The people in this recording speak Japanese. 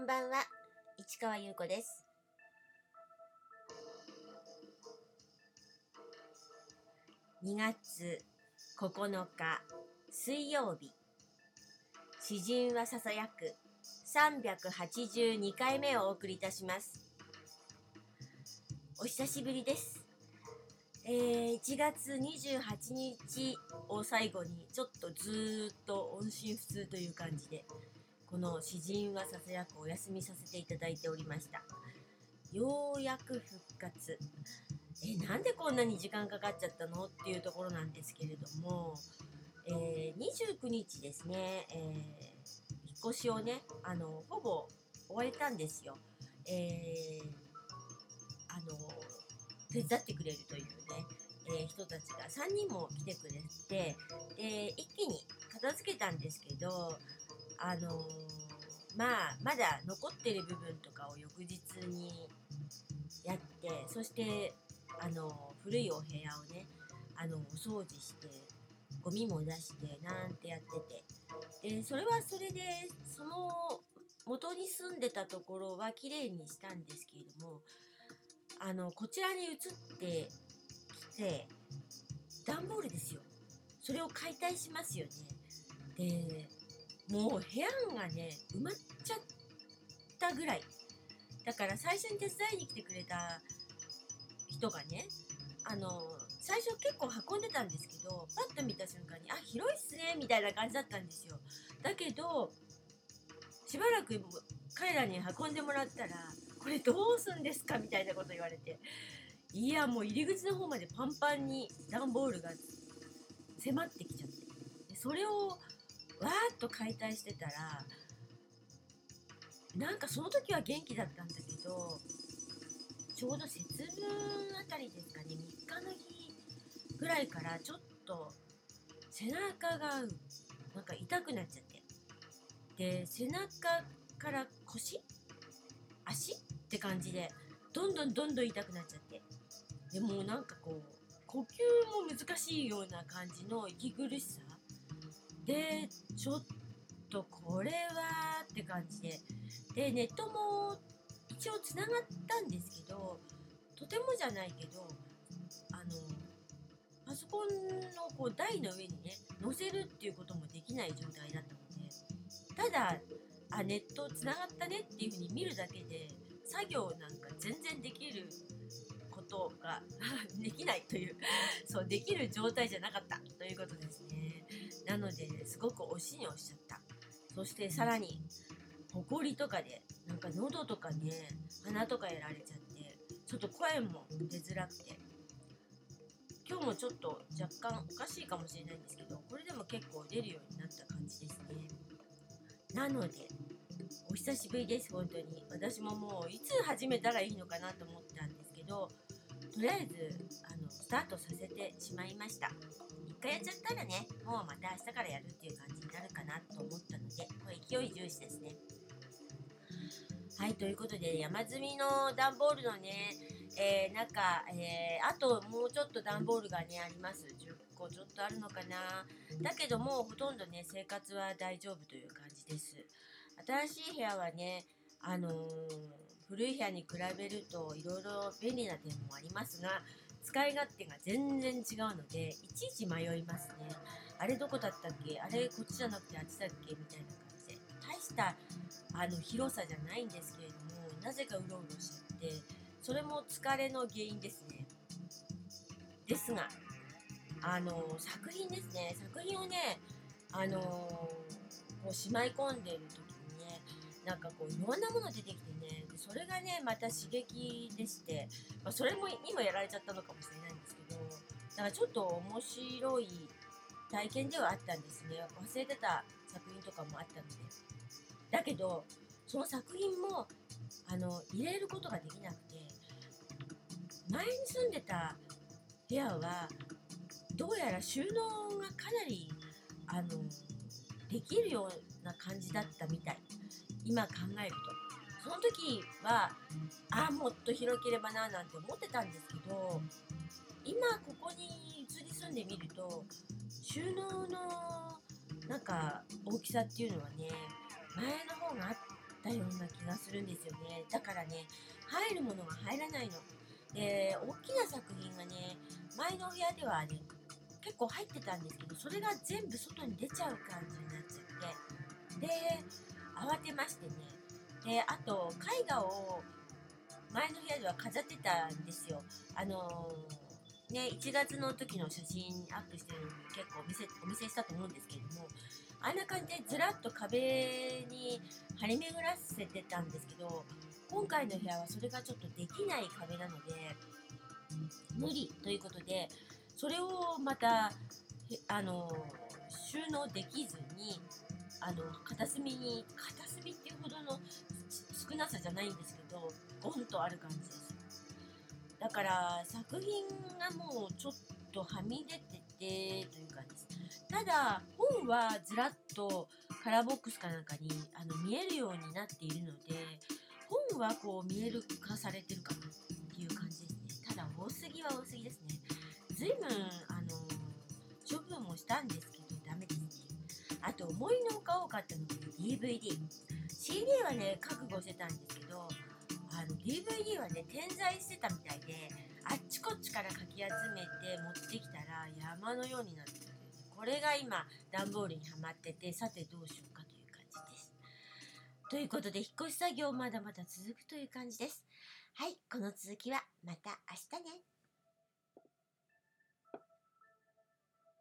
こんばんは、市川優子です。2月9日水曜日、詩人はささやく382回目をお送りいたします。お久しぶりです。えー、1月28日を最後にちょっとずーっと音信不通という感じでこの詩人はささやくお休みさせていただいておりました。ようやく復活。えなんでこんなに時間かかっちゃったのっていうところなんですけれども、えー、29日ですね、えー、引っ越しをねあのほぼ終われたんですよ、えー、あの手伝ってくれるというね、えー、人たちが3人も来てくれてで一気に片付けたんですけどあのーまあまだ残ってる部分とかを翌日にやってそしてあの古いお部屋をねあのお掃除してゴミも出してなんてやってて。でそれはそれでその元に住んでたところは綺麗にしたんですけれどもあのこちらに移ってきて段ボールですよ。それを解体しますよね。でもう部屋がね埋まっちゃったぐらい。だから最初に手伝いに来てくれた人がねあの最初結構運んでたんですけどパッと見た瞬間に「あ広いっすね」みたいな感じだったんですよ。だけどしばらく彼らに運んでもらったらこれどうすんですか？みたいなこと言われて。いやもう入り口の方までパンパンに段ボールが迫ってきちゃって。でそれをと解体してたらなんかその時は元気だったんだけどちょうど節分あたりですかね3日の日ぐらいからちょっと背中がなんか痛くなっちゃって。で背中から腰？足？って感じでどんどんどんどん痛くなっちゃって。でもうなんかこう呼吸も難しいような感じの息苦しさでちょっとこれはって感じで。でネットも一応つながったんですけどとてもじゃないけどあのパソコンのこう台の上にね載せるっていうこともできない状態だったので。ただあネットつながったねっていうふうに見るだけで作業なんか全然できることが できないというそうできる状態じゃなかったということで。のですごく押しに押しちゃった。そしてさらにほこりとかでなんか喉とかね鼻とかやられちゃってちょっと声も出づらくて。今日もちょっと若干おかしいかもしれないんですけどこれでも結構出るようになった感じですね。なのでお久しぶりです本当に。私ももういつ始めたらいいのかなと思ったんですけどとりあえずあのスタートさせてしまいました。回やっちゃったらねもうまた明日からやるっていう感じになるかなと思ったのでこれ勢い重視ですね。はいということで山積みの段ボールのねえー、中、えー、あともうちょっと段ボールがねあります。10個ちょっとあるのかな。だけどもほとんどね生活は大丈夫という感じです。新しい部屋はねあのー、古い部屋に比べるといろいろ便利な点もありますが使い勝手が全然違うのでいちいち迷いますね。あれどこだったっけ？あれこっちじゃなくてあっちだっけ？みたいな感じで。大したあの広さじゃないんですけれどもなぜかうろうろしちゃってそれも疲れの原因ですね。ですがあの作品ですね。作品をねあのこうしまい込んでる時なんかこういろんなもの出てきてね。でそれがねまた刺激でして、まあ、それもにもやられちゃったのかもしれないんですけどだかちょっと面白い体験ではあったんですね。忘れてた作品とかもあったので。だけどその作品もあの入れることができなくて前に住んでた部屋はどうやら収納がかなりあのできるような感じだったみたい。今考えると。その時はああもっと広ければななんて思ってたんですけど今ここに移り住んでみると収納のなんか大きさっていうのはね前の方があったような気がするんですよね。だからね入るものが入らないの。で大きな作品がね前のお部屋ではね結構入ってたんですけどそれが全部外に出ちゃう感じになっちゃって。で慌てましてね。であと絵画を前の部屋では飾ってたんですよ。あのー、ね1月の時の写真アップしてるのに結構お見せお見せしたと思うんですけれどもあんな感じでずらっと壁に張り巡らせてたんですけど今回の部屋はそれがちょっとできない壁なので無理ということでそれをまたあの収納できずにあの片隅に片隅っていうほどの少なさじゃないんですけどゴンとある感じです。だから作品がもうちょっとはみ出ててという感じです。ただ本はずらっとカラーボックスかなんかにあの見えるようになっているので本はこう見える化されてるかなっていう感じですね。ただ多すぎは多すぎですね。随分あの処分もしたんですけどあと思いのほか多かったのが DVD CD はね覚悟してたんですけどあの DVD はね点在してたみたいであっちこっちからかき集めて持ってきたら山のようになっててこれが今段ボールにはまっててさてどうしようかという感じです。ということで引っ越し作業まだまだ続くという感じです。はいこの続きはまた明日ね。